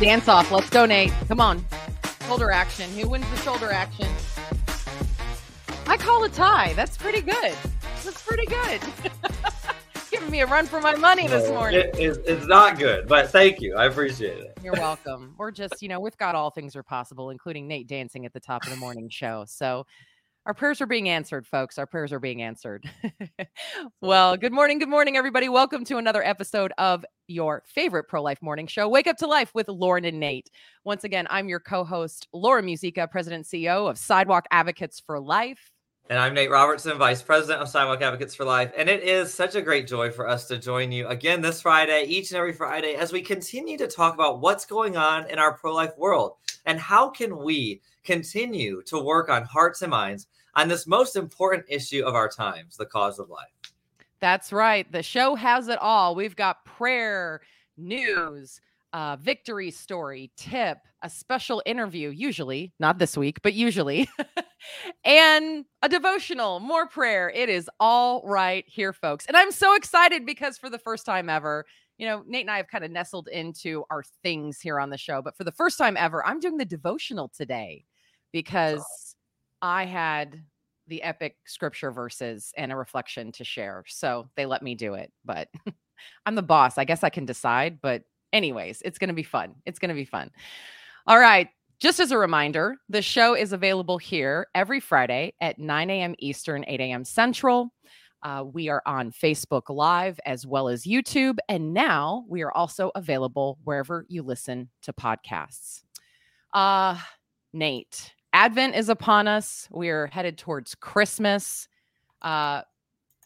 Dance off. Let's donate. Come on. Shoulder action. Who wins the shoulder action? I call a tie. That's pretty good. That's pretty good. Giving me a run for my money this morning. It, it's, it's not good, but thank you. I appreciate it. You're welcome. We're just, you know, with God, all things are possible, including Nate dancing at the top of the morning show. So our prayers are being answered, folks. Our prayers are being answered. well, good morning. Good morning, everybody. Welcome to another episode of your favorite pro life morning show, Wake Up to Life with Lauren and Nate. Once again, I'm your co host, Lauren Muzyka, President CEO of Sidewalk Advocates for Life. And I'm Nate Robertson, Vice President of Sidewalk Advocates for Life. And it is such a great joy for us to join you again this Friday, each and every Friday, as we continue to talk about what's going on in our pro life world and how can we continue to work on hearts and minds on this most important issue of our times, the cause of life. That's right. The show has it all. We've got prayer, news, uh, victory story, tip, a special interview, usually, not this week, but usually, and a devotional, more prayer. It is all right here, folks. And I'm so excited because for the first time ever, you know, Nate and I have kind of nestled into our things here on the show, but for the first time ever, I'm doing the devotional today because I had the epic scripture verses and a reflection to share. So they let me do it, but I'm the boss. I guess I can decide. But, anyways, it's going to be fun. It's going to be fun. All right. Just as a reminder, the show is available here every Friday at 9 a.m. Eastern, 8 a.m. Central. Uh, we are on Facebook Live as well as YouTube. And now we are also available wherever you listen to podcasts. Uh, Nate, Advent is upon us. We're headed towards Christmas. Uh,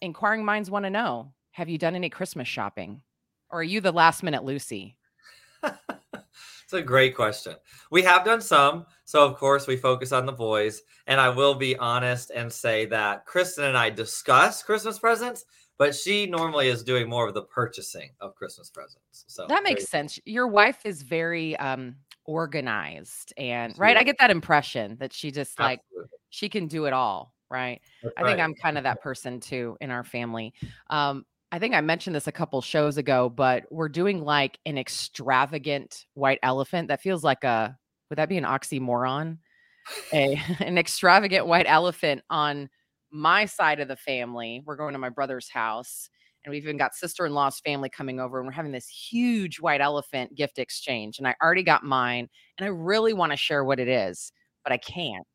inquiring minds want to know Have you done any Christmas shopping? Or are you the last minute Lucy? it's a great question. We have done some. So, of course, we focus on the boys. And I will be honest and say that Kristen and I discuss Christmas presents, but she normally is doing more of the purchasing of Christmas presents. So that makes sense. Your wife is very um organized and right? I get that impression that she just like Absolutely. she can do it all right? That's i think i'm kind of that person too in our family. Um i think i mentioned this a couple shows ago but we're doing like an extravagant white elephant that feels like a would that be an oxymoron? A an extravagant white elephant on my side of the family. We're going to my brother's house and we've even got sister-in-law's family coming over and we're having this huge white elephant gift exchange and i already got mine and i really want to share what it is but i can't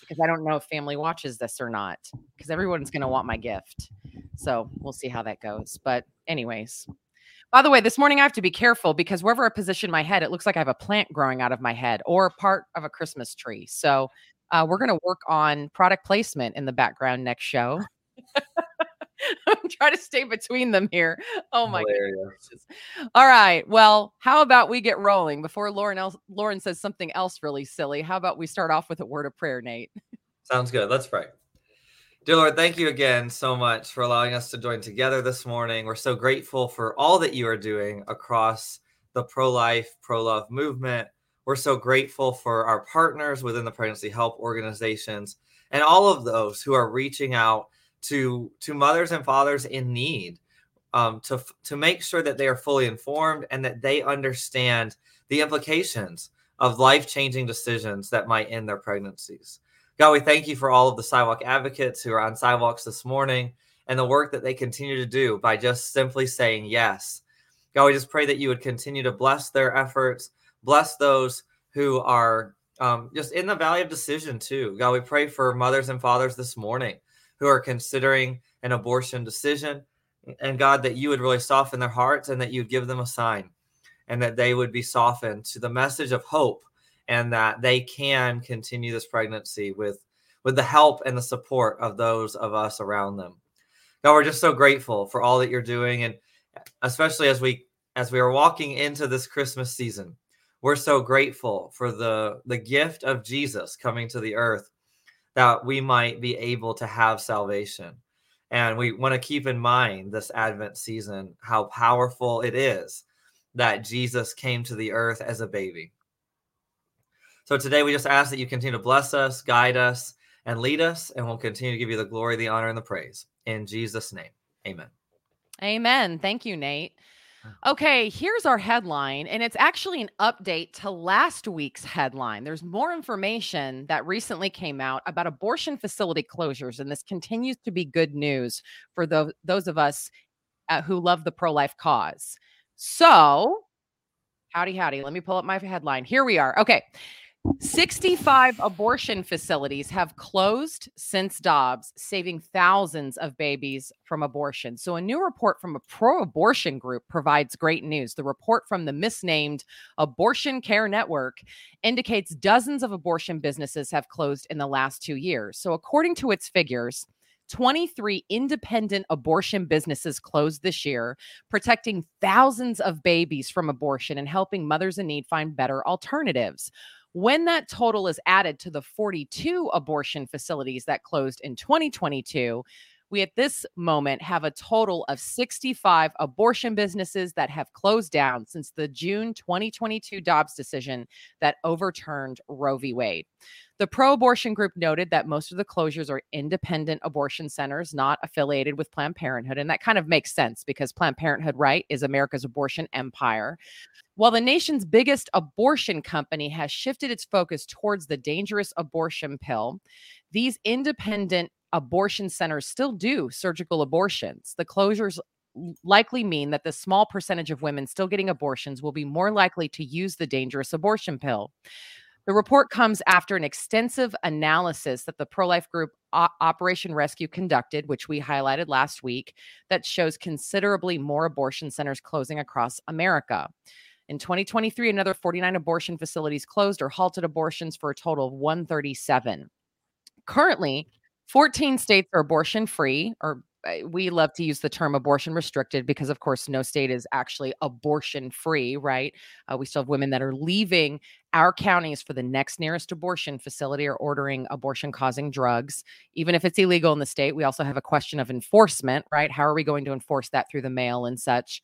because i don't know if family watches this or not because everyone's going to want my gift. So we'll see how that goes but anyways. By the way this morning i have to be careful because wherever i position my head it looks like i have a plant growing out of my head or part of a christmas tree. So uh, we're going to work on product placement in the background next show I'm trying to stay between them here. Oh my. All right. Well, how about we get rolling before Lauren else, Lauren says something else really silly? How about we start off with a word of prayer, Nate? Sounds good. Let's pray. Dear Lord, thank you again so much for allowing us to join together this morning. We're so grateful for all that you are doing across the pro life, pro love movement. We're so grateful for our partners within the pregnancy help organizations and all of those who are reaching out to to mothers and fathers in need um, to to make sure that they are fully informed and that they understand the implications of life changing decisions that might end their pregnancies. God, we thank you for all of the sidewalk advocates who are on sidewalks this morning and the work that they continue to do by just simply saying yes. God, we just pray that you would continue to bless their efforts, bless those who are um, just in the valley of decision too. God, we pray for mothers and fathers this morning who are considering an abortion decision. And God, that you would really soften their hearts and that you'd give them a sign and that they would be softened to the message of hope and that they can continue this pregnancy with, with the help and the support of those of us around them. God, we're just so grateful for all that you're doing. And especially as we as we are walking into this Christmas season, we're so grateful for the the gift of Jesus coming to the earth that we might be able to have salvation. And we want to keep in mind this Advent season how powerful it is that Jesus came to the earth as a baby. So today we just ask that you continue to bless us, guide us, and lead us, and we'll continue to give you the glory, the honor, and the praise. In Jesus' name, amen. Amen. Thank you, Nate. Okay, here's our headline, and it's actually an update to last week's headline. There's more information that recently came out about abortion facility closures, and this continues to be good news for the, those of us uh, who love the pro life cause. So, howdy, howdy. Let me pull up my headline. Here we are. Okay. 65 abortion facilities have closed since Dobbs, saving thousands of babies from abortion. So, a new report from a pro abortion group provides great news. The report from the misnamed Abortion Care Network indicates dozens of abortion businesses have closed in the last two years. So, according to its figures, 23 independent abortion businesses closed this year, protecting thousands of babies from abortion and helping mothers in need find better alternatives. When that total is added to the 42 abortion facilities that closed in 2022, we at this moment have a total of 65 abortion businesses that have closed down since the June 2022 Dobbs decision that overturned Roe v. Wade. The pro abortion group noted that most of the closures are independent abortion centers, not affiliated with Planned Parenthood. And that kind of makes sense because Planned Parenthood, right, is America's abortion empire. While the nation's biggest abortion company has shifted its focus towards the dangerous abortion pill, these independent abortion centers still do surgical abortions. The closures likely mean that the small percentage of women still getting abortions will be more likely to use the dangerous abortion pill. The report comes after an extensive analysis that the pro life group o- Operation Rescue conducted, which we highlighted last week, that shows considerably more abortion centers closing across America. In 2023, another 49 abortion facilities closed or halted abortions for a total of 137. Currently, 14 states are abortion free or uh, we love to use the term abortion restricted because, of course, no state is actually abortion free, right? Uh, we still have women that are leaving our counties for the next nearest abortion facility or ordering abortion causing drugs. Even if it's illegal in the state, we also have a question of enforcement, right? How are we going to enforce that through the mail and such?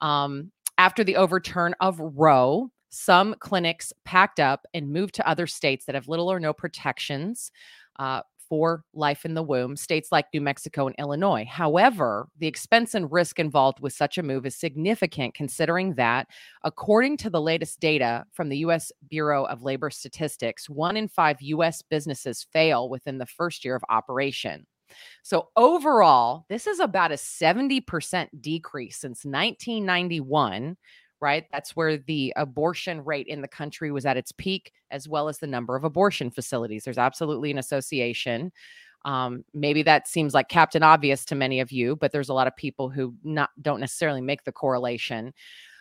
Um, after the overturn of Roe, some clinics packed up and moved to other states that have little or no protections. Uh, for life in the womb, states like New Mexico and Illinois. However, the expense and risk involved with such a move is significant, considering that, according to the latest data from the U.S. Bureau of Labor Statistics, one in five U.S. businesses fail within the first year of operation. So, overall, this is about a 70% decrease since 1991 right? That's where the abortion rate in the country was at its peak, as well as the number of abortion facilities. There's absolutely an association. Um, maybe that seems like Captain Obvious to many of you, but there's a lot of people who not don't necessarily make the correlation.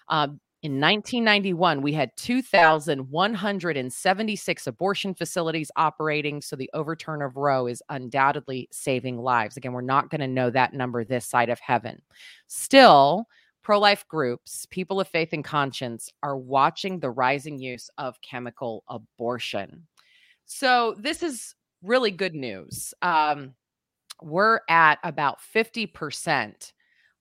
Um, in 1991, we had 2,176 abortion facilities operating. So the overturn of Roe is undoubtedly saving lives. Again, we're not going to know that number this side of heaven. Still, pro life groups, people of faith and conscience, are watching the rising use of chemical abortion. So, this is really good news. Um, we're at about 50%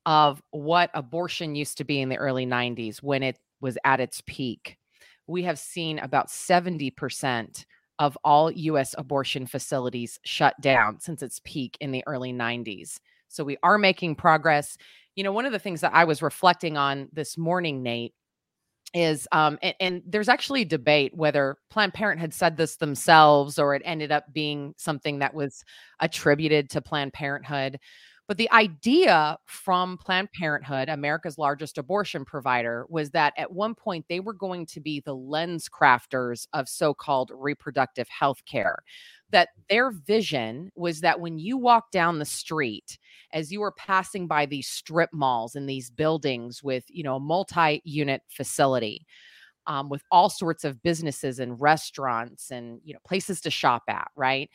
of what abortion used to be in the early 90s when it was at its peak. We have seen about 70% of all US abortion facilities shut down since its peak in the early 90s. So we are making progress you know, one of the things that I was reflecting on this morning, Nate, is um and, and, there's actually debate whether Planned Parenthood said this themselves or it ended up being something that was attributed to Planned Parenthood. But the idea from Planned Parenthood, America's largest abortion provider, was that at one point they were going to be the LensCrafters of so called reproductive health care. That their vision was that when you walk down the street as you were passing by these strip malls and these buildings with you know a multi-unit facility um, with all sorts of businesses and restaurants and you know places to shop at right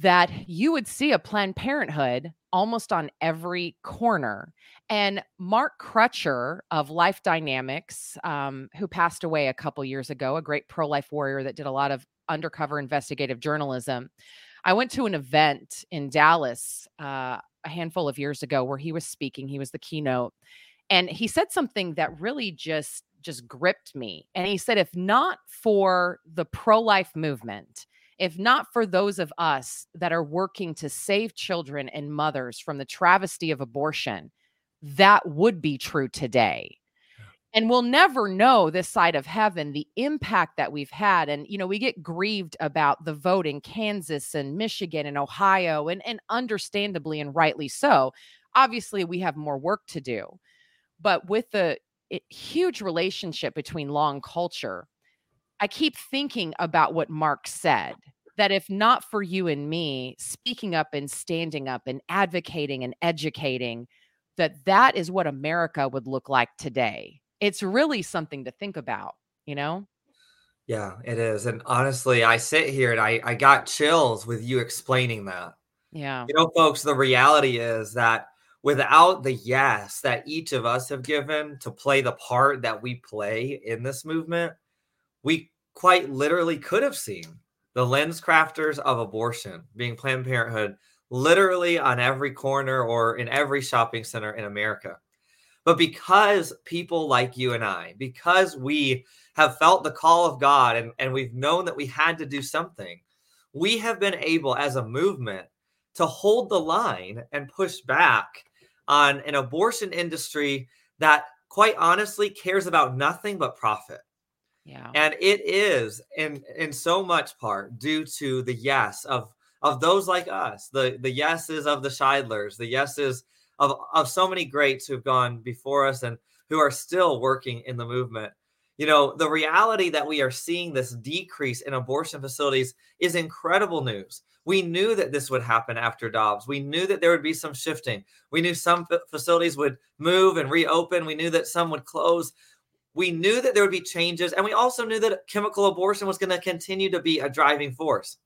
that you would see a planned parenthood almost on every corner and mark crutcher of life dynamics um, who passed away a couple years ago a great pro-life warrior that did a lot of undercover investigative journalism. I went to an event in Dallas uh, a handful of years ago where he was speaking. He was the keynote, and he said something that really just just gripped me. And he said, if not for the pro life movement, if not for those of us that are working to save children and mothers from the travesty of abortion, that would be true today. And we'll never know this side of heaven the impact that we've had. And, you know, we get grieved about the vote in Kansas and Michigan and Ohio, and, and understandably and rightly so. Obviously, we have more work to do. But with the it, huge relationship between law and culture, I keep thinking about what Mark said that if not for you and me speaking up and standing up and advocating and educating, that that is what America would look like today. It's really something to think about, you know? Yeah, it is. And honestly, I sit here and I, I got chills with you explaining that. Yeah. You know, folks, the reality is that without the yes that each of us have given to play the part that we play in this movement, we quite literally could have seen the LensCrafters of abortion being Planned Parenthood literally on every corner or in every shopping center in America. But because people like you and I, because we have felt the call of God and, and we've known that we had to do something, we have been able as a movement to hold the line and push back on an abortion industry that quite honestly cares about nothing but profit. Yeah. And it is in in so much part due to the yes of of those like us, the the yeses of the Scheidlers, the yeses of of so many greats who've gone before us and who are still working in the movement. You know, the reality that we are seeing this decrease in abortion facilities is incredible news. We knew that this would happen after Dobbs. We knew that there would be some shifting. We knew some facilities would move and reopen. We knew that some would close. We knew that there would be changes. And we also knew that chemical abortion was going to continue to be a driving force.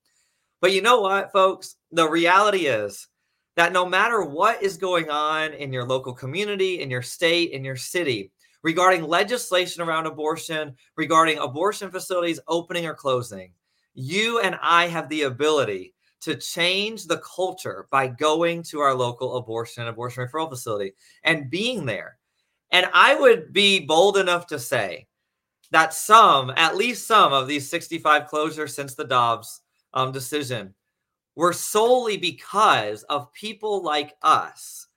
But you know what, folks? The reality is that no matter what is going on in your local community, in your state, in your city, regarding legislation around abortion, regarding abortion facilities opening or closing, you and I have the ability to change the culture by going to our local abortion and abortion referral facility and being there. And I would be bold enough to say that some, at least some of these 65 closures since the Dobbs um, decision were solely because of people like us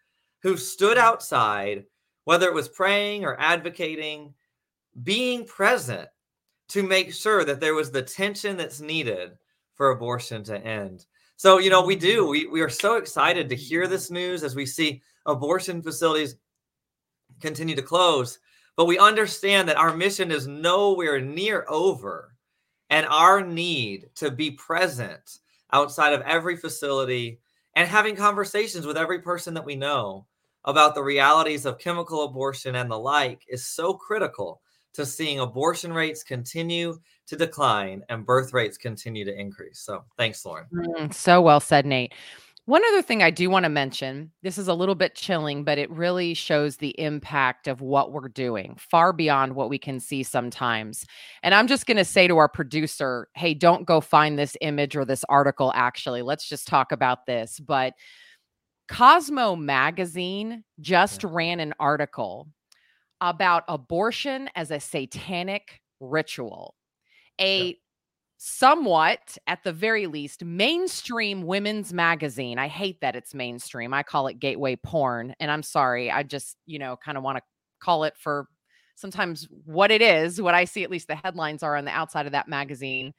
who stood outside, whether it was praying or advocating, being present to make sure that there was the tension that's needed for abortion to end. So, you know, we do. We, we are so excited to hear this news as we see abortion facilities continue to close. But we understand that our mission is nowhere near over. And our need to be present outside of every facility and having conversations with every person that we know about the realities of chemical abortion and the like is so critical to seeing abortion rates continue to decline and birth rates continue to increase. So thanks, Lauren. Mm, so well said, Nate. One other thing I do want to mention this is a little bit chilling, but it really shows the impact of what we're doing far beyond what we can see sometimes. And I'm just going to say to our producer, hey, don't go find this image or this article. Actually, let's just talk about this. But Cosmo Magazine just yeah. ran an article about abortion as a satanic ritual. A yeah. Somewhat, at the very least, mainstream women's magazine. I hate that it's mainstream. I call it gateway porn. And I'm sorry. I just, you know, kind of want to call it for sometimes what it is, what I see, at least the headlines are on the outside of that magazine.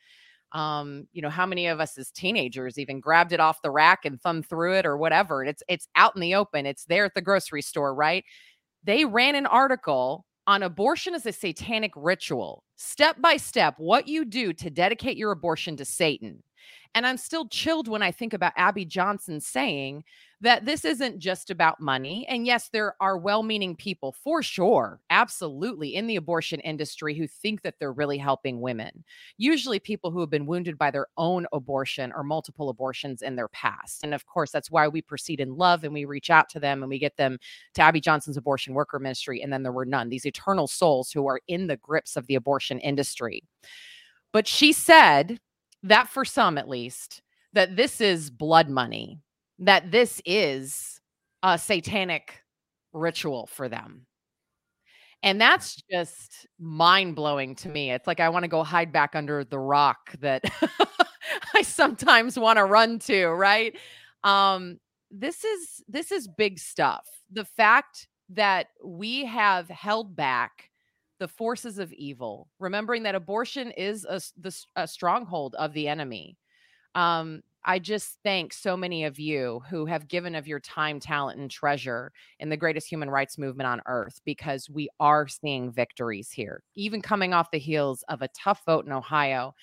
Um, you know, how many of us as teenagers even grabbed it off the rack and thumbed through it or whatever? It's it's out in the open. It's there at the grocery store, right? they ran an article on abortion as a satanic ritual, step by step, what you do to dedicate your abortion to Satan. And I'm still chilled when I think about Abby Johnson saying that this isn't just about money. And yes, there are well meaning people for sure, absolutely, in the abortion industry who think that they're really helping women. Usually, people who have been wounded by their own abortion or multiple abortions in their past. And of course, that's why we proceed in love and we reach out to them and we get them to Abby Johnson's abortion worker ministry. And then there were none, these eternal souls who are in the grips of the abortion industry. But she said, that for some at least, that this is blood money, that this is a satanic ritual for them. And that's just mind blowing to me. It's like I want to go hide back under the rock that I sometimes want to run to, right? Um, this is this is big stuff. The fact that we have held back the forces of evil, remembering that abortion is a, the, a stronghold of the enemy. Um, I just thank so many of you who have given of your time, talent, and treasure in the greatest human rights movement on earth because we are seeing victories here. Even coming off the heels of a tough vote in Ohio,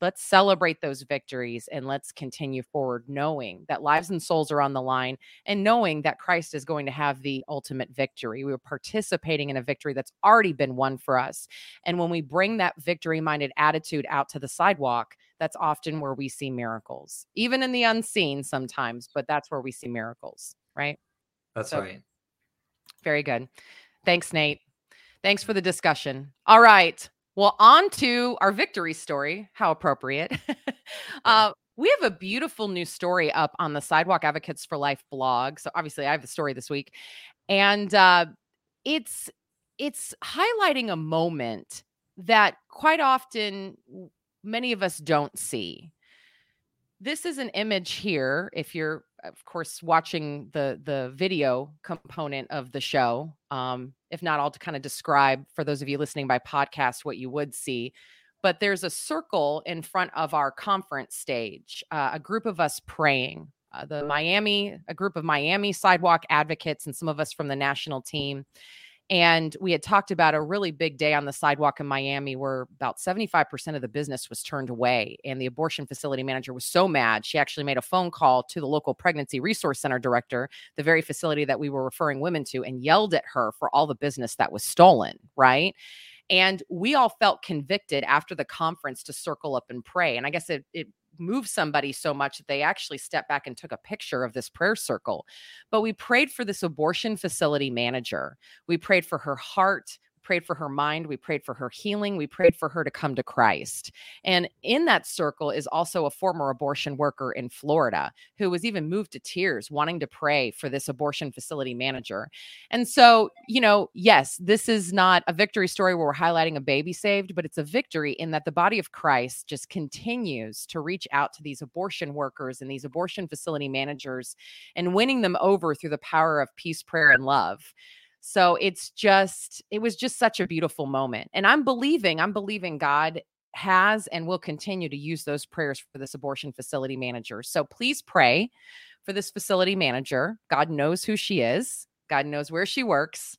let's celebrate those victories and let's continue forward knowing that lives and souls are on the line and knowing that Christ is going to have the ultimate victory. We are participating in a victory that's already been won for us. And when we bring that victory minded attitude out to the sidewalk, that's often where we see miracles, even in the unseen sometimes, but that's where we see miracles, right? That's so, right. Very good. Thanks, Nate. Thanks for the discussion. All right. Well, on to our victory story. How appropriate. uh, we have a beautiful new story up on the Sidewalk Advocates for Life blog. So obviously, I have the story this week, and uh, it's it's highlighting a moment that quite often many of us don't see. This is an image here. If you're, of course, watching the the video component of the show, um, if not, I'll kind of describe for those of you listening by podcast what you would see. But there's a circle in front of our conference stage, uh, a group of us praying. Uh, the Miami, a group of Miami sidewalk advocates, and some of us from the national team and we had talked about a really big day on the sidewalk in Miami where about 75% of the business was turned away. And the abortion facility manager was so mad, she actually made a phone call to the local pregnancy resource center director, the very facility that we were referring women to, and yelled at her for all the business that was stolen. Right. And we all felt convicted after the conference to circle up and pray. And I guess it, it moved somebody so much that they actually stepped back and took a picture of this prayer circle. But we prayed for this abortion facility manager. We prayed for her heart prayed for her mind. We prayed for her healing. We prayed for her to come to Christ. And in that circle is also a former abortion worker in Florida who was even moved to tears wanting to pray for this abortion facility manager. And so, you know, yes, this is not a victory story where we're highlighting a baby saved, but it's a victory in that the body of Christ just continues to reach out to these abortion workers and these abortion facility managers and winning them over through the power of peace, prayer, and love. So it's just, it was just such a beautiful moment. And I'm believing, I'm believing God has and will continue to use those prayers for this abortion facility manager. So please pray for this facility manager. God knows who she is, God knows where she works.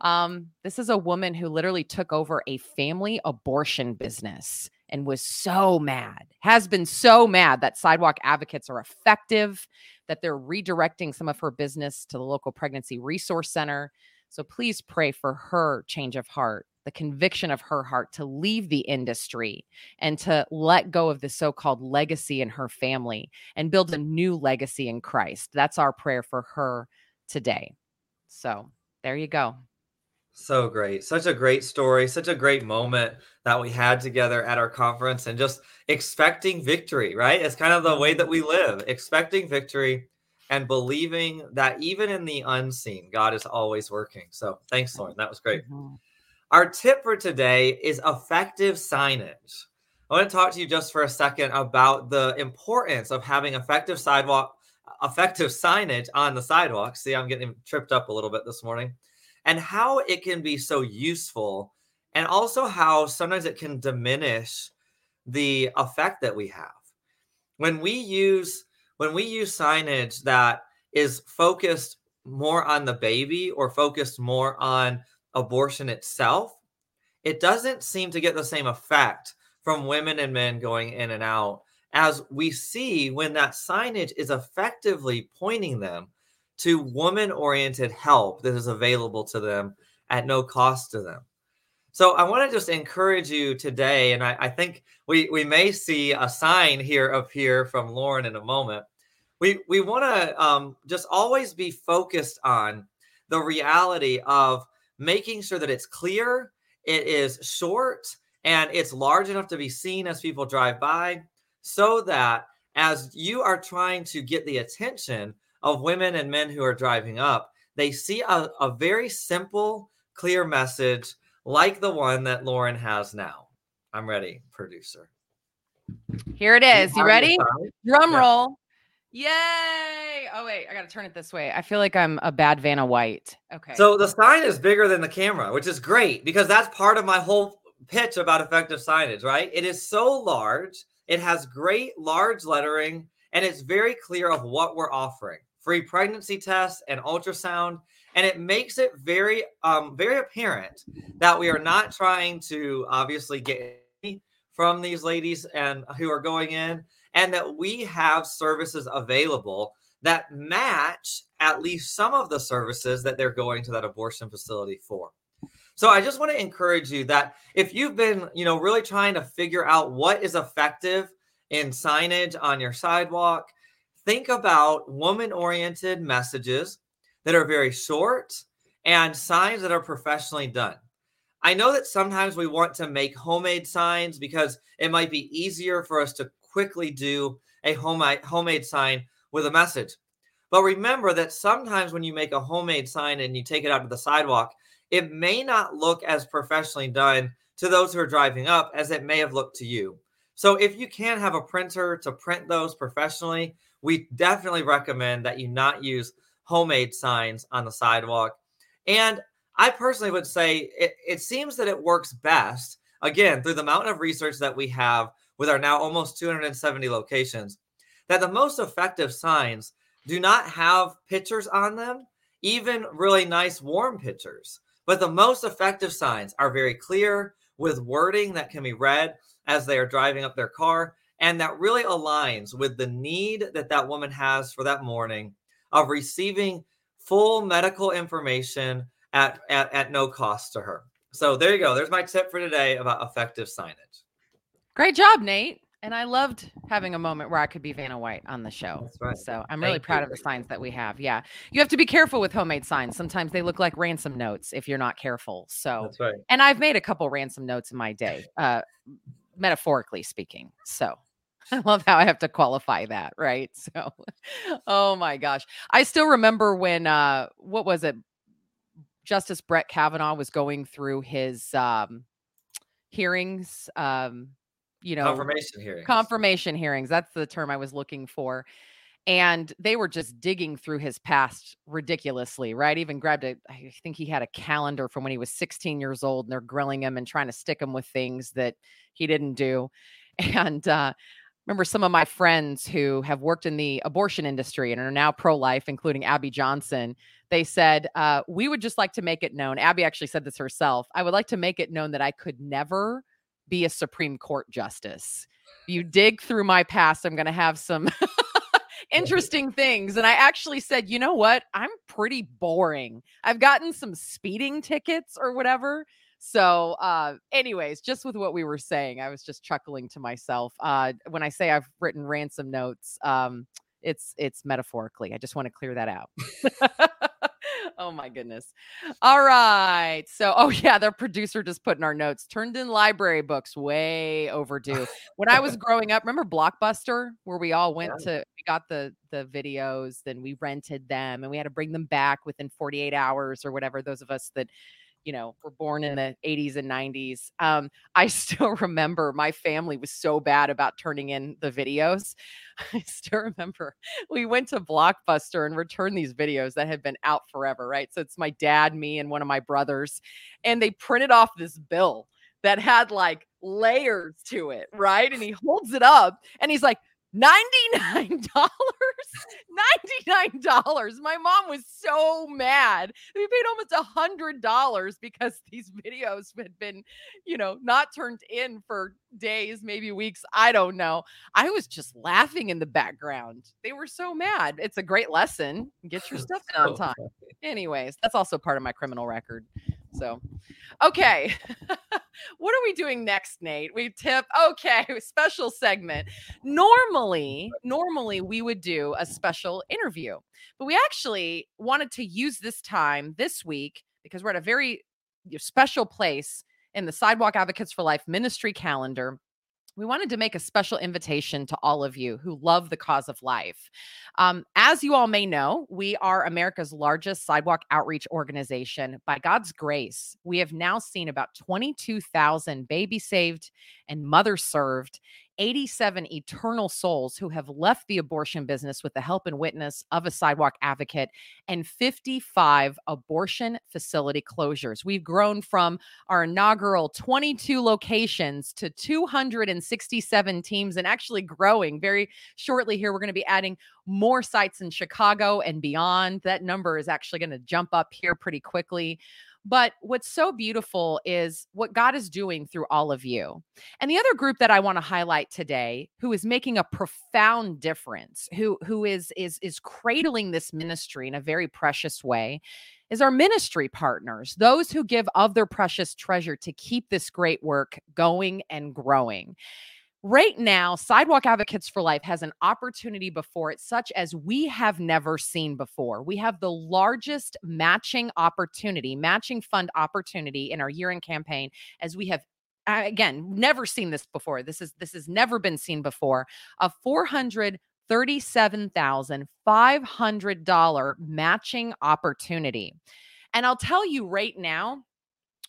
Um, this is a woman who literally took over a family abortion business and was so mad, has been so mad that sidewalk advocates are effective, that they're redirecting some of her business to the local pregnancy resource center. So please pray for her change of heart, the conviction of her heart to leave the industry and to let go of the so called legacy in her family and build a new legacy in Christ. That's our prayer for her today. So there you go. So great. Such a great story. Such a great moment that we had together at our conference and just expecting victory, right? It's kind of the way that we live, expecting victory and believing that even in the unseen, God is always working. So thanks, Lauren. That was great. Mm-hmm. Our tip for today is effective signage. I want to talk to you just for a second about the importance of having effective sidewalk, effective signage on the sidewalk. See, I'm getting tripped up a little bit this morning, and how it can be so useful, and also how sometimes it can diminish the effect that we have. When we use when we use signage that is focused more on the baby or focused more on abortion itself, it doesn't seem to get the same effect from women and men going in and out as we see when that signage is effectively pointing them to woman oriented help that is available to them at no cost to them. So I want to just encourage you today, and I, I, think we we may see a sign here appear from Lauren in a moment, we we want to um, just always be focused on the reality of making sure that it's clear, it is short, and it's large enough to be seen as people drive by, so that as you are trying to get the attention of women and men who are driving up, they see a, a very simple, clear message like the one that Lauren has now. I'm ready, producer. Here it is. You ready? Drum roll. Yay! Oh wait, I got to turn it this way. I feel like I'm a bad Vanna White. Okay. So the sign is bigger than the camera, which is great because that's part of my whole pitch about effective signage, right? It is so large, it has great large lettering, and it's very clear of what we're offering. Free pregnancy tests and ultrasound, and it makes it very um very apparent that we are not trying to obviously get from these ladies and who are going in and that we have services available that match at least some of the services that they're going to that abortion facility for. So I just want to encourage you that if you've been, you know, really trying to figure out what is effective in signage on your sidewalk, think about woman-oriented messages that are very short and signs that are professionally done. I know that sometimes we want to make homemade signs because it might be easier for us to quickly do a homemade sign with a message. But remember that sometimes when you make a homemade sign and you take it out to the sidewalk, it may not look as professionally done to those who are driving up as it may have looked to you. So if you can have a printer to print those professionally, we definitely recommend that you not use homemade signs on the sidewalk. And I personally would say it, it seems that it works best, again, through the mountain of research that we have with our now almost 270 locations, that the most effective signs do not have pictures on them, even really nice warm pictures. But the most effective signs are very clear with wording that can be read as they are driving up their car and that really aligns with the need that that woman has for that morning of receiving full medical information at, at, at no cost to her. So there you go. There's my tip for today about effective signage. Great job, Nate. And I loved having a moment where I could be Vanna White on the show. Right. So I'm really proud you. of the signs that we have. Yeah. You have to be careful with homemade signs. Sometimes they look like ransom notes if you're not careful. So That's right. And I've made a couple ransom notes in my day, uh, metaphorically speaking. So I love how I have to qualify that, right? So oh my gosh. I still remember when uh what was it? Justice Brett Kavanaugh was going through his um hearings um you know confirmation hearings confirmation hearings that's the term i was looking for and they were just digging through his past ridiculously right even grabbed a i think he had a calendar from when he was 16 years old and they're grilling him and trying to stick him with things that he didn't do and uh remember some of my friends who have worked in the abortion industry and are now pro-life including abby johnson they said uh, we would just like to make it known abby actually said this herself i would like to make it known that i could never be a Supreme Court justice. You dig through my past, I'm going to have some interesting things. And I actually said, you know what? I'm pretty boring. I've gotten some speeding tickets or whatever. So, uh, anyways, just with what we were saying, I was just chuckling to myself. Uh, when I say I've written ransom notes, um, it's it's metaphorically. I just want to clear that out. oh my goodness. All right. So, oh yeah, the producer just put in our notes. Turned in library books, way overdue. When I was growing up, remember Blockbuster, where we all went yeah. to we got the the videos, then we rented them and we had to bring them back within 48 hours or whatever. Those of us that you know, were born in the 80s and 90s. Um, I still remember my family was so bad about turning in the videos. I still remember we went to Blockbuster and returned these videos that had been out forever, right? So it's my dad, me, and one of my brothers, and they printed off this bill that had like layers to it, right? And he holds it up and he's like, $99 $99 my mom was so mad. We paid almost a hundred dollars because these videos had been you know not turned in for days maybe weeks. I don't know. I was just laughing in the background. They were so mad. It's a great lesson. Get your stuff in on time. anyways that's also part of my criminal record so, okay. what are we doing next, Nate? We tip. Okay, special segment. Normally, normally we would do a special interview, but we actually wanted to use this time this week because we're at a very special place in the Sidewalk Advocates for Life ministry calendar we wanted to make a special invitation to all of you who love the cause of life. Um, as you all may know, we are America's largest sidewalk outreach organization. By God's grace, we have now seen about 22,000 babies saved and mothers served 87 eternal souls who have left the abortion business with the help and witness of a sidewalk advocate, and 55 abortion facility closures. We've grown from our inaugural 22 locations to 267 teams and actually growing very shortly here. We're going to be adding more sites in Chicago and beyond. That number is actually going to jump up here pretty quickly. But what's so beautiful is what God is doing through all of you. And the other group that I want to highlight today who is making a profound difference, who who is is is cradling this ministry in a very precious way is our ministry partners, those who give of their precious treasure to keep this great work going and growing. Right now, Sidewalk Advocates for Life has an opportunity before it, such as we have never seen before. We have the largest matching opportunity, matching fund opportunity in our year end campaign, as we have again never seen this before. This is this has never been seen before. A four hundred thirty-seven thousand five hundred dollar matching opportunity, and I'll tell you right now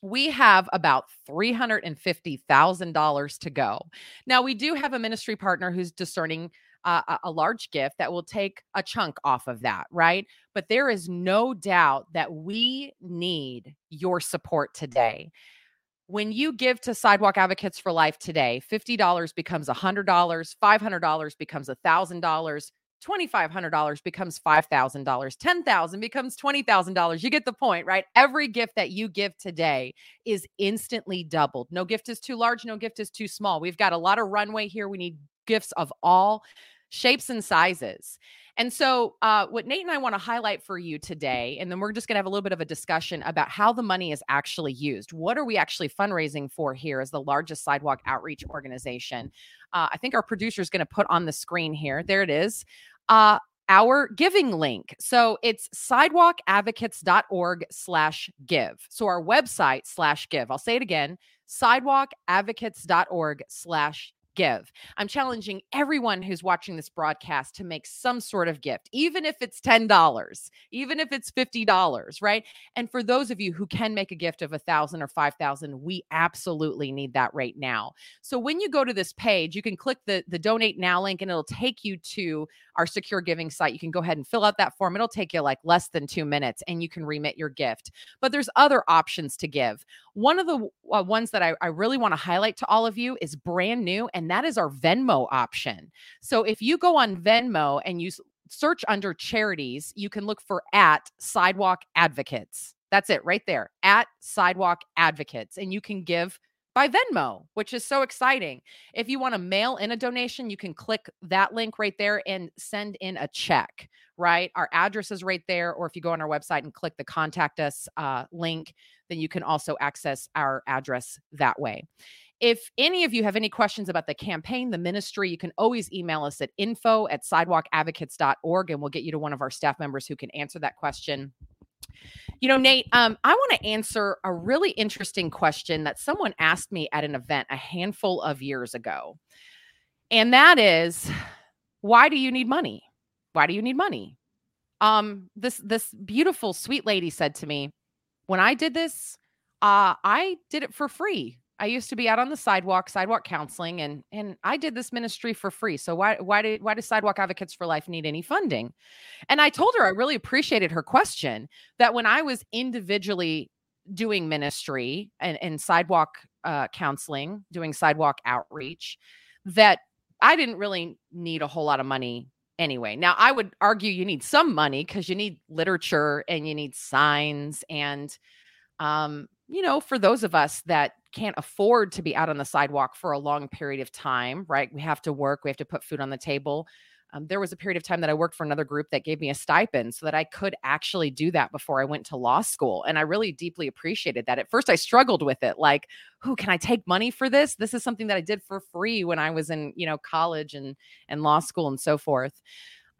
we have about $350,000 to go. Now, we do have a ministry partner who's discerning uh, a large gift that will take a chunk off of that, right? But there is no doubt that we need your support today. When you give to Sidewalk Advocates for Life today, $50 becomes $100, $500 becomes $1,000, $2,500 becomes $5,000. 10,000 becomes $20,000. You get the point, right? Every gift that you give today is instantly doubled. No gift is too large, no gift is too small. We've got a lot of runway here. We need gifts of all shapes and sizes. And so, uh, what Nate and I want to highlight for you today, and then we're just going to have a little bit of a discussion about how the money is actually used. What are we actually fundraising for here as the largest sidewalk outreach organization? Uh, I think our producer is going to put on the screen here. There it is uh, our giving link. So it's sidewalkadvocates.org slash give. So our website slash give. I'll say it again, sidewalkadvocates.org slash give. I'm challenging everyone who's watching this broadcast to make some sort of gift, even if it's $10, even if it's $50, right? And for those of you who can make a gift of a thousand or 5,000, we absolutely need that right now. So when you go to this page, you can click the, the donate now link and it'll take you to our secure giving site. You can go ahead and fill out that form. It'll take you like less than two minutes and you can remit your gift. But there's other options to give. One of the uh, ones that I, I really want to highlight to all of you is brand new, and that is our Venmo option. So if you go on Venmo and you search under charities, you can look for at Sidewalk Advocates. That's it right there at Sidewalk Advocates. And you can give by Venmo, which is so exciting. If you want to mail in a donation, you can click that link right there and send in a check, right? Our address is right there. Or if you go on our website and click the contact us uh, link, then you can also access our address that way. If any of you have any questions about the campaign, the ministry, you can always email us at info at sidewalkadvocates.org and we'll get you to one of our staff members who can answer that question. You know, Nate, um, I want to answer a really interesting question that someone asked me at an event a handful of years ago. And that is, why do you need money? Why do you need money? Um, this this beautiful sweet lady said to me, when I did this, uh, I did it for free. I used to be out on the sidewalk, sidewalk counseling, and and I did this ministry for free. So why why did why does Sidewalk Advocates for Life need any funding? And I told her I really appreciated her question. That when I was individually doing ministry and, and sidewalk uh, counseling, doing sidewalk outreach, that I didn't really need a whole lot of money anyway. Now I would argue you need some money because you need literature and you need signs and um you know, for those of us that can't afford to be out on the sidewalk for a long period of time, right? We have to work, we have to put food on the table. Um, there was a period of time that I worked for another group that gave me a stipend so that I could actually do that before I went to law school. And I really deeply appreciated that. At first, I struggled with it like, who can I take money for this? This is something that I did for free when I was in, you know, college and and law school and so forth.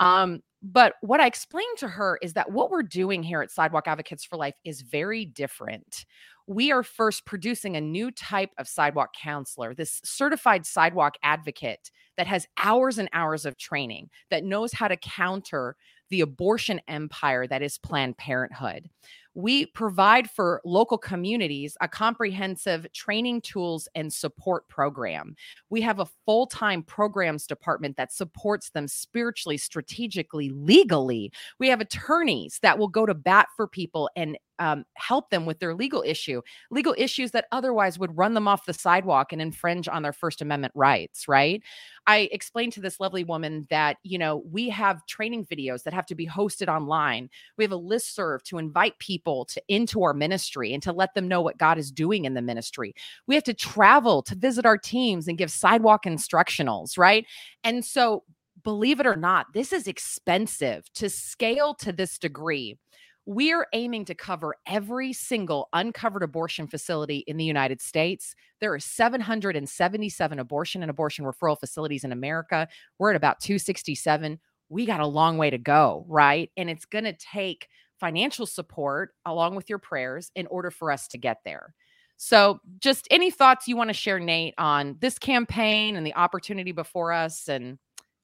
Um, but what I explained to her is that what we're doing here at Sidewalk Advocates for Life is very different. We are first producing a new type of sidewalk counselor, this certified sidewalk advocate that has hours and hours of training, that knows how to counter the abortion empire that is Planned Parenthood. We provide for local communities a comprehensive training tools and support program. We have a full time programs department that supports them spiritually, strategically, legally. We have attorneys that will go to bat for people and um, help them with their legal issue, legal issues that otherwise would run them off the sidewalk and infringe on their First Amendment rights, right? I explained to this lovely woman that, you know, we have training videos that have to be hosted online. We have a list serve to invite people to into our ministry and to let them know what God is doing in the ministry. We have to travel to visit our teams and give sidewalk instructionals, right? And so believe it or not, this is expensive to scale to this degree we're aiming to cover every single uncovered abortion facility in the United States. There are 777 abortion and abortion referral facilities in America. We're at about 267. We got a long way to go, right? And it's going to take financial support along with your prayers in order for us to get there. So, just any thoughts you want to share, Nate, on this campaign and the opportunity before us and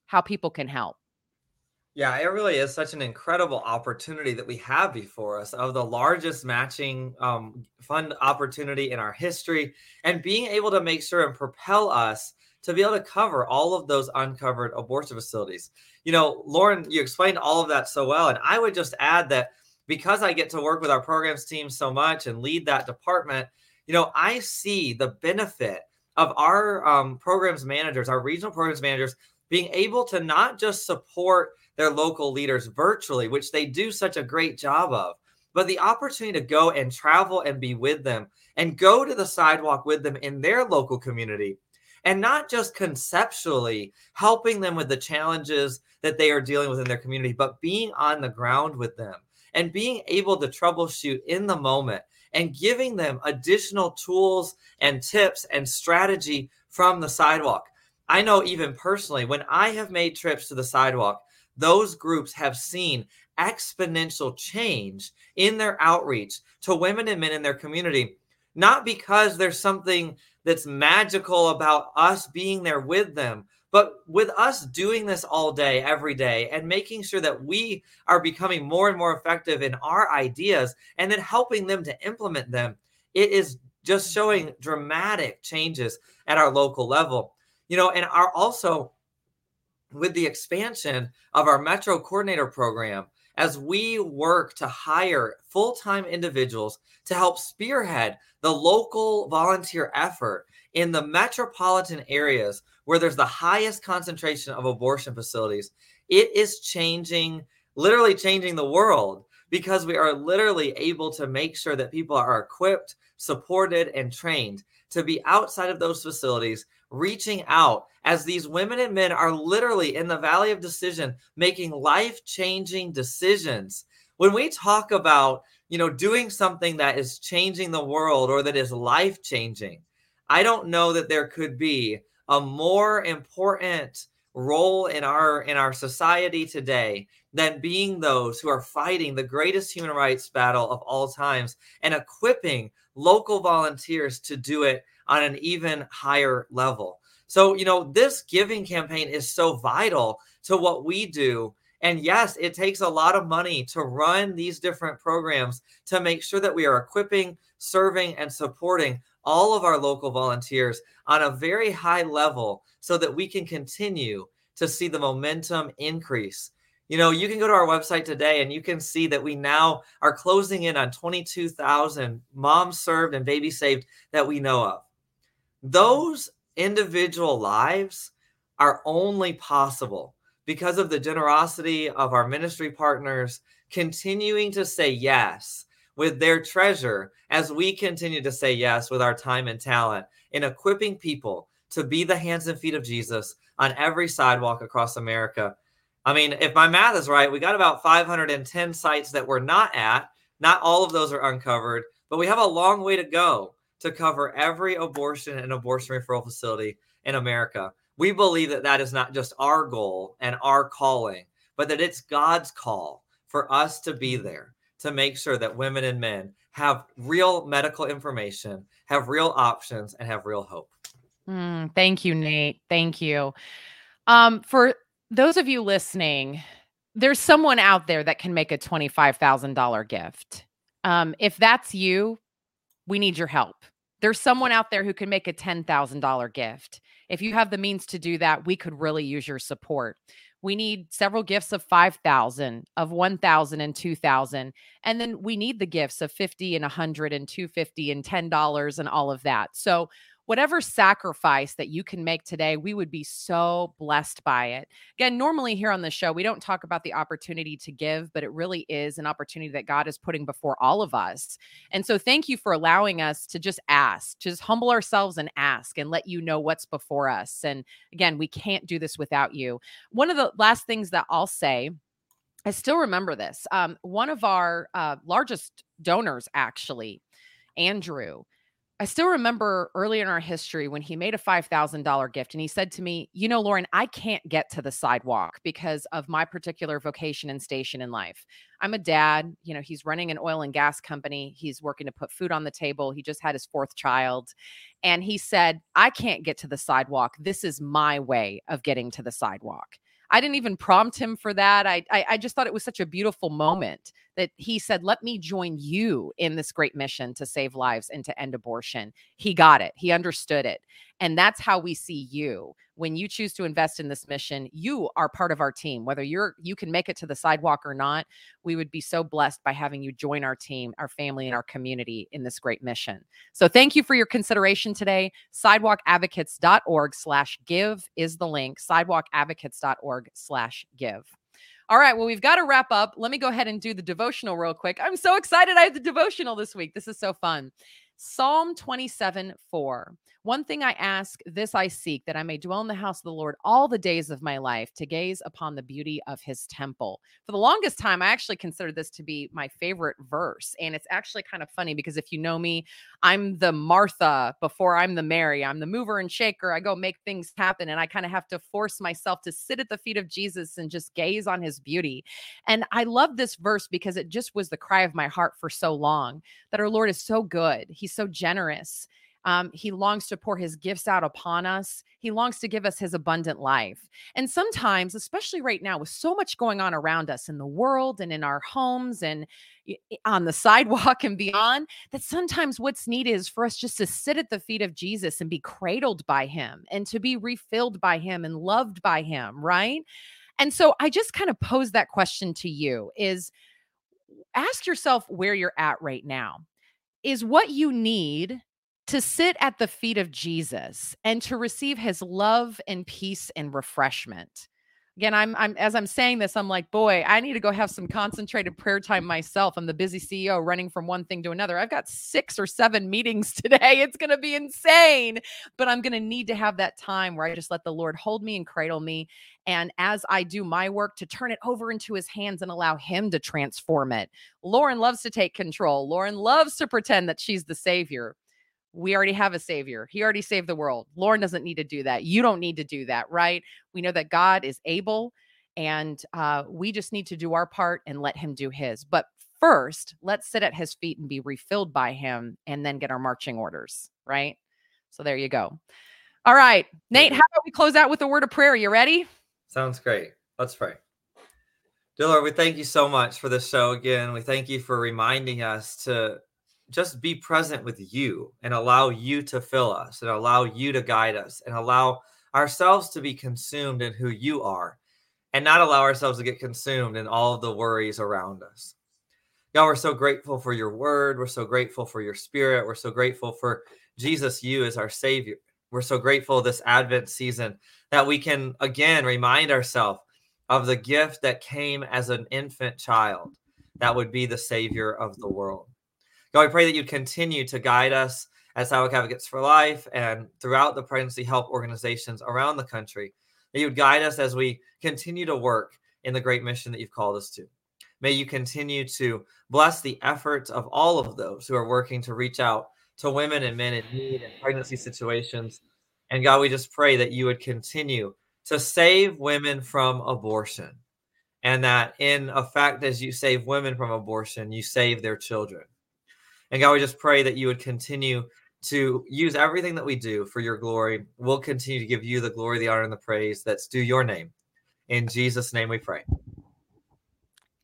how people can help? Yeah, it really is such an incredible opportunity that we have before us of the largest matching um, fund opportunity in our history and being able to make sure and propel us to be able to cover all of those uncovered abortion facilities. You know, Lauren, you explained all of that so well. And I would just add that because I get to work with our programs team so much and lead that department, you know, I see the benefit of our um, programs managers, our regional programs managers, being able to not just support their local leaders virtually, which they do such a great job of. But the opportunity to go and travel and be with them and go to the sidewalk with them in their local community and not just conceptually helping them with the challenges that they are dealing with in their community, but being on the ground with them and being able to troubleshoot in the moment and giving them additional tools and tips and strategy from the sidewalk. I know even personally, when I have made trips to the sidewalk, those groups have seen exponential change in their outreach to women and men in their community, not because there's something that's magical about us being there with them, but with us doing this all day, every day, and making sure that we are becoming more and more effective in our ideas and then helping them to implement them, it is just showing dramatic changes at our local level. You know, and are also with the expansion of our Metro Coordinator Program as we work to hire full time individuals to help spearhead the local volunteer effort in the metropolitan areas where there's the highest concentration of abortion facilities. It is changing, literally changing the world because we are literally able to make sure that people are equipped, supported, and trained to be outside of those facilities reaching out as these women and men are literally in the valley of decision making life-changing decisions. When we talk about you know doing something that is changing the world or that is life-changing i don't know that there could be a more important role in our in our society today than being those who are fighting the greatest human rights battle of all times and equipping local volunteers to do it on an even higher level. So, you know, this giving campaign is so vital to what we do. And yes, it takes a lot of money to run these different programs to make sure that we are equipping, serving, and supporting all of our local volunteers on a very high level so that we can continue to see the momentum increase. You know, you can go to our website today and you can see that we now are closing in on 22,000 moms served and babies saved that we know of. Those individual lives are only possible because of the generosity of our ministry partners continuing to say yes with their treasure as we continue to say yes with our time and talent in equipping people to be the hands and feet of Jesus on every sidewalk across America. I mean, if my math is right, we got about 510 sites that we're not at. Not all of those are uncovered, but we have a long way to go to cover every abortion and abortion referral facility in America. We believe that that is not just our goal and our calling, but that it's God's call for us to be there to make sure that women and men have real medical information, have real options, and have real hope. Mm, thank you, Nate. Thank you. Um, for those of you listening, there's someone out there that can make a $25,000 gift. Um, if that's you, we need your help. There's someone out there who can make a $10,000 gift. If you have the means to do that, we could really use your support. We need several gifts of 5,000, of 1,000 and 2,000. And then we need the gifts of 50 and 100 and 250 and $10 and all of that. So whatever sacrifice that you can make today, we would be so blessed by it. Again, normally here on the show, we don't talk about the opportunity to give, but it really is an opportunity that God is putting before all of us. And so thank you for allowing us to just ask, just humble ourselves and ask and let you know what's before us. And again, we can't do this without you. One of the last things that I'll say I still remember this. Um, one of our uh, largest donors, actually, Andrew, I still remember early in our history when he made a $5,000 gift and he said to me, You know, Lauren, I can't get to the sidewalk because of my particular vocation and station in life. I'm a dad. You know, he's running an oil and gas company. He's working to put food on the table. He just had his fourth child. And he said, I can't get to the sidewalk. This is my way of getting to the sidewalk. I didn't even prompt him for that. I, I, I just thought it was such a beautiful moment that he said, "Let me join you in this great mission to save lives and to end abortion." He got it. He understood it. And that's how we see you. When you choose to invest in this mission, you are part of our team. Whether you're you can make it to the sidewalk or not, we would be so blessed by having you join our team, our family and our community in this great mission. So thank you for your consideration today. sidewalkadvocates.org/give is the link. sidewalkadvocates.org/give. All right. Well, we've got to wrap up. Let me go ahead and do the devotional real quick. I'm so excited. I have the devotional this week. This is so fun. Psalm 27 4. One thing I ask, this I seek, that I may dwell in the house of the Lord all the days of my life, to gaze upon the beauty of his temple. For the longest time, I actually considered this to be my favorite verse. And it's actually kind of funny because if you know me, I'm the Martha before I'm the Mary. I'm the mover and shaker. I go make things happen. And I kind of have to force myself to sit at the feet of Jesus and just gaze on his beauty. And I love this verse because it just was the cry of my heart for so long that our Lord is so good. He's so generous. Um, he longs to pour his gifts out upon us. He longs to give us his abundant life. And sometimes, especially right now, with so much going on around us in the world and in our homes and on the sidewalk and beyond, that sometimes what's needed is for us just to sit at the feet of Jesus and be cradled by him and to be refilled by him and loved by him, right? And so I just kind of pose that question to you is ask yourself where you're at right now. Is what you need to sit at the feet of Jesus and to receive his love and peace and refreshment. Again, I'm I'm as I'm saying this, I'm like, boy, I need to go have some concentrated prayer time myself. I'm the busy CEO running from one thing to another. I've got 6 or 7 meetings today. It's going to be insane, but I'm going to need to have that time where I just let the Lord hold me and cradle me and as I do my work to turn it over into his hands and allow him to transform it. Lauren loves to take control. Lauren loves to pretend that she's the savior we already have a savior. He already saved the world. Lauren doesn't need to do that. You don't need to do that, right? We know that God is able and uh, we just need to do our part and let him do his. But first, let's sit at his feet and be refilled by him and then get our marching orders, right? So there you go. All right, Nate, how about we close out with a word of prayer? You ready? Sounds great. Let's pray. Dear Lord, we thank you so much for this show again. We thank you for reminding us to just be present with you and allow you to fill us and allow you to guide us and allow ourselves to be consumed in who you are and not allow ourselves to get consumed in all of the worries around us. God, we're so grateful for your word. We're so grateful for your spirit. We're so grateful for Jesus, you as our Savior. We're so grateful this Advent season that we can again remind ourselves of the gift that came as an infant child that would be the Savior of the world. God, we pray that you'd continue to guide us as Sidewalk Advocates for Life and throughout the pregnancy help organizations around the country. That you would guide us as we continue to work in the great mission that you've called us to. May you continue to bless the efforts of all of those who are working to reach out to women and men in need in pregnancy situations. And God, we just pray that you would continue to save women from abortion. And that in effect, as you save women from abortion, you save their children. And God, we just pray that you would continue to use everything that we do for your glory. We'll continue to give you the glory, the honor, and the praise that's due your name. In Jesus' name we pray.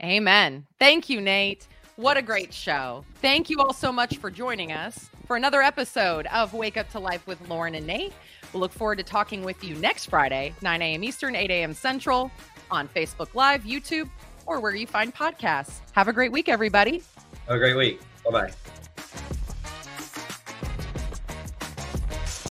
Amen. Thank you, Nate. What a great show. Thank you all so much for joining us for another episode of Wake Up to Life with Lauren and Nate. We'll look forward to talking with you next Friday, 9 a.m. Eastern, 8 a.m. Central, on Facebook Live, YouTube, or where you find podcasts. Have a great week, everybody. Have a great week. Bye bye.